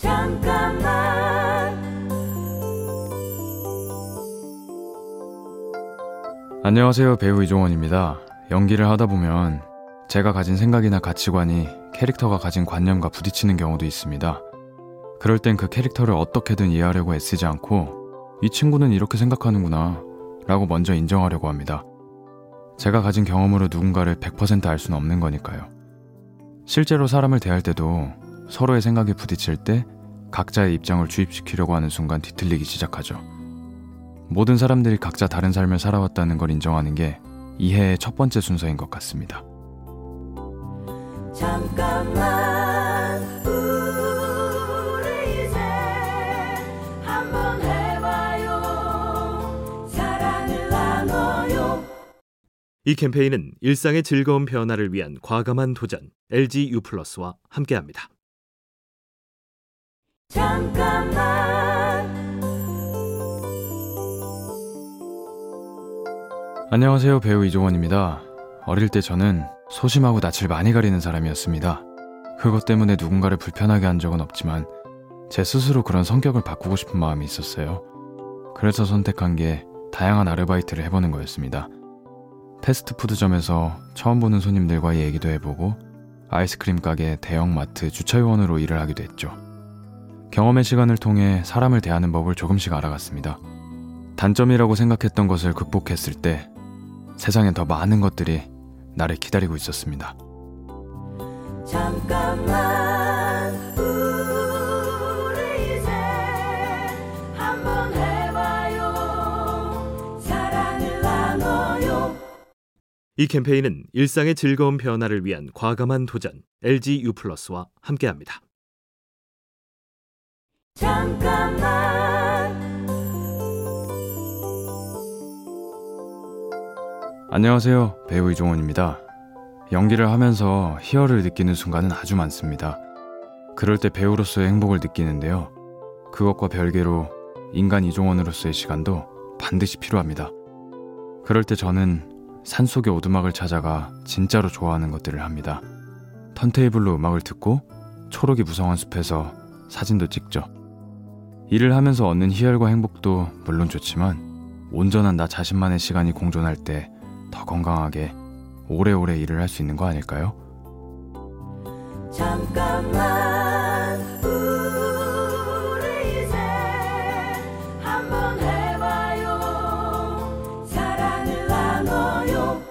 잠깐만 안녕하세요. 배우 이종원입니다. 연기를 하다 보면 제가 가진 생각이나 가치관이 캐릭터가 가진 관념과 부딪히는 경우도 있습니다. 그럴 땐 그 캐릭터를 어떻게든 이해하려고 애쓰지 않고 이 친구는 이렇게 생각하는구나 라고 먼저 인정하려고 합니다. 제가 가진 경험으로 누군가를 100%알 수는 없는 거니까요. 실제로 사람을 대할 때도 서로의 생각이 부딪힐 때 각자의 입장을 주입시키려고 하는 순간 뒤틀리기 시작하죠. 모든 사람들이 각자 다른 삶을 살아왔다는 걸 인정하는 게 이해의 첫 번째 순서인 것 같습니다. 잠깐만 우리 이제 한번 해봐요 사랑을 나눠요 이 캠페인은 일상의 즐거운 변화를 위한 과감한 도전 LG U+와 함께합니다. 잠깐만 안녕하세요. 배우 이종원입니다. 어릴 때 저는 소심하고 낯을 많이 가리는 사람이었습니다. 그것 때문에 누군가를 불편하게 한 적은 없지만 제 스스로 그런 성격을 바꾸고 싶은 마음이 있었어요. 그래서 선택한 게 다양한 아르바이트를 해보는 거였습니다. 패스트푸드점에서 처음 보는 손님들과의 얘기도 해보고 아이스크림 가게, 대형마트, 주차요원으로 일을 하기도 했죠. 경험의 시간을 통해 사람을 대하는 법을 조금씩 알아갔습니다. 단점이라고 생각했던 것을 극복했을 때 세상엔 더 많은 것들이 나를 기다리고 있었습니다. 잠깐만 우리 이제 한번 해봐요 사랑을 나눠요 이 캠페인은 일상의 즐거운 변화를 위한 과감한 도전 LG U+와 함께합니다. 잠깐만 안녕하세요. 배우 이종원입니다. 연기를 하면서 희열을 느끼는 순간은 아주 많습니다. 그럴 때 배우로서의 행복을 느끼는데요. 그것과 별개로 인간 이종원으로서의 시간도 반드시 필요합니다. 그럴 때 저는 산속의 오두막을 찾아가 진짜로 좋아하는 것들을 합니다. 턴테이블로 음악을 듣고 초록이 무성한 숲에서 사진도 찍죠. 일을 하면서 얻는 희열과 행복도 물론 좋지만 온전한 나 자신만의 시간이 공존할 때 더 건강하게 오래오래 일을 할 수 있는 거 아닐까요? 잠깐만 우리 이제 한번 해봐요 사랑을 나눠요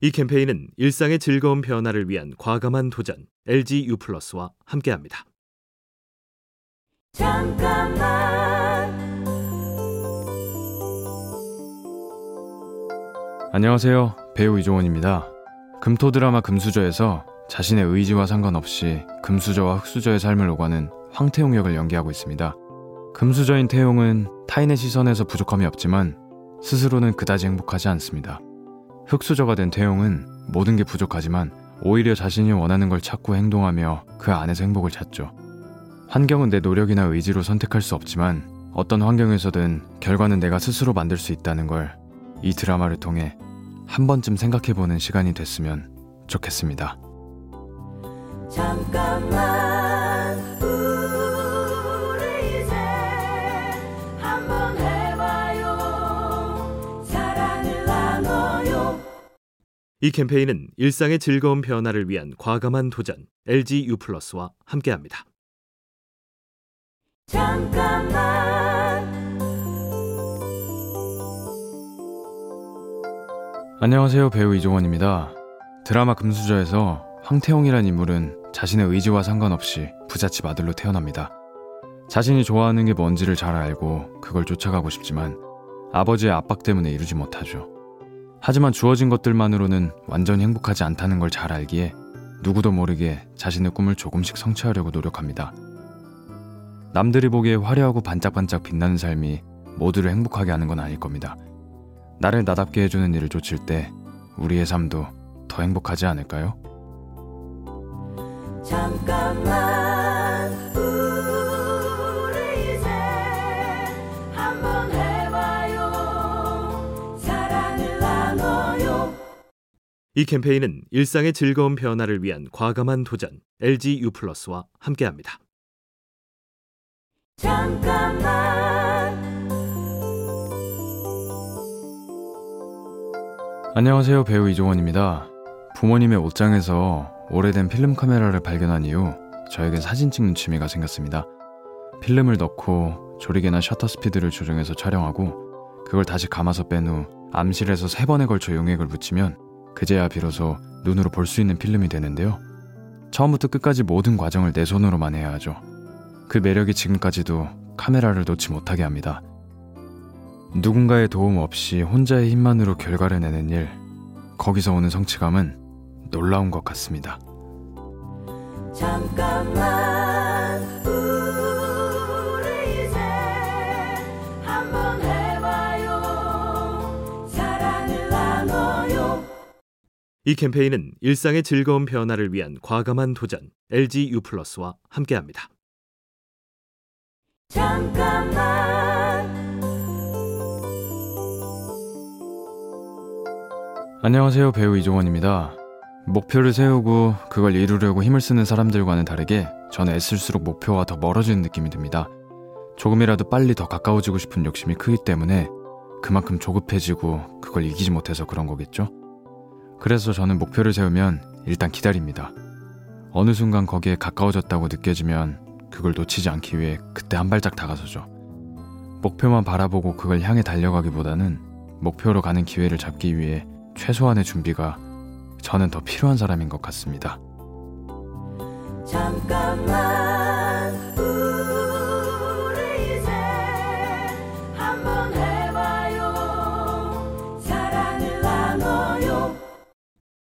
이 캠페인은 일상의 즐거운 변화를 위한 과감한 도전 LG U+와 함께합니다. 잠깐만 안녕하세요. 배우 이종원입니다. 금토 드라마 금수저에서 자신의 의지와 상관없이 금수저와 흑수저의 삶을 오가는 황태용 역을 연기하고 있습니다. 금수저인 태용은 타인의 시선에서 부족함이 없지만 스스로는 그다지 행복하지 않습니다. 흑수저가 된 태용은 모든 게 부족하지만 오히려 자신이 원하는 걸 찾고 행동하며 그 안에서 행복을 찾죠. 환경은 내 노력이나 의지로 선택할 수 없지만 어떤 환경에서든 결과는 내가 스스로 만들 수 있다는 걸 이 드라마를 통해 한 번쯤 생각해보는 시간이 됐으면 좋겠습니다. 잠깐만 우리 이제 한번 해봐요 사랑을 나눠요 이 캠페인은 일상의 즐거운 변화를 위한 과감한 도전 LG U+와 함께합니다. 잠깐만 안녕하세요. 배우 이종원입니다. 드라마 금수저에서 황태용이란 인물은 자신의 의지와 상관없이 부잣집 아들로 태어납니다. 자신이 좋아하는 게 뭔지를 잘 알고 그걸 쫓아가고 싶지만 아버지의 압박 때문에 이루지 못하죠. 하지만 주어진 것들만으로는 완전히 행복하지 않다는 걸 잘 알기에 누구도 모르게 자신의 꿈을 조금씩 성취하려고 노력합니다. 남들이 보기에 화려하고 반짝반짝 빛나는 삶이 모두를 행복하게 하는 건 아닐 겁니다. 나를 나답게 해주는 일을 쫓을 때 우리의 삶도 더 행복하지 않을까요? 잠깐만 우리 이제 한번 해봐요 사랑을 나눠요 이 캠페인은 일상의 즐거운 변화를 위한 과감한 도전 LG U+와 함께합니다. 잠깐만 안녕하세요. 배우 이종원입니다. 부모님의 옷장에서 오래된 필름 카메라를 발견한 이후 저에겐 사진 찍는 취미가 생겼습니다. 필름을 넣고 조리개나 셔터 스피드를 조정해서 촬영하고 그걸 다시 감아서 뺀 후 암실에서 세 번에 걸쳐 용액을 묻히면 그제야 비로소 눈으로 볼 수 있는 필름이 되는데요. 처음부터 끝까지 모든 과정을 내 손으로만 해야 하죠. 그 매력이 지금까지도 카메라를 놓지 못하게 합니다. 누군가의 도움 없이 혼자의 힘만으로 결과를 내는 일, 거기서 오는 성취감은 놀라운 것 같습니다. 잠깐만 우리 이제 한번 해봐요 사랑을 나눠요 이 캠페인은 일상의 즐거운 변화를 위한 과감한 도전 LG U+와 함께합니다. 잠깐만 안녕하세요. 배우 이종원입니다. 목표를 세우고 그걸 이루려고 힘을 쓰는 사람들과는 다르게 저는 애쓸수록 목표와 더 멀어지는 느낌이 듭니다. 조금이라도 빨리 더 가까워지고 싶은 욕심이 크기 때문에 그만큼 조급해지고 그걸 이기지 못해서 그런 거겠죠? 그래서 저는 목표를 세우면 일단 기다립니다. 어느 순간 거기에 가까워졌다고 느껴지면 그걸 놓치지 않기 위해 그때 한 발짝 다가서죠. 목표만 바라보고 그걸 향해 달려가기보다는 목표로 가는 기회를 잡기 위해 최소한의 준비가 저는 더 필요한 사람인 것 같습니다. 잠깐만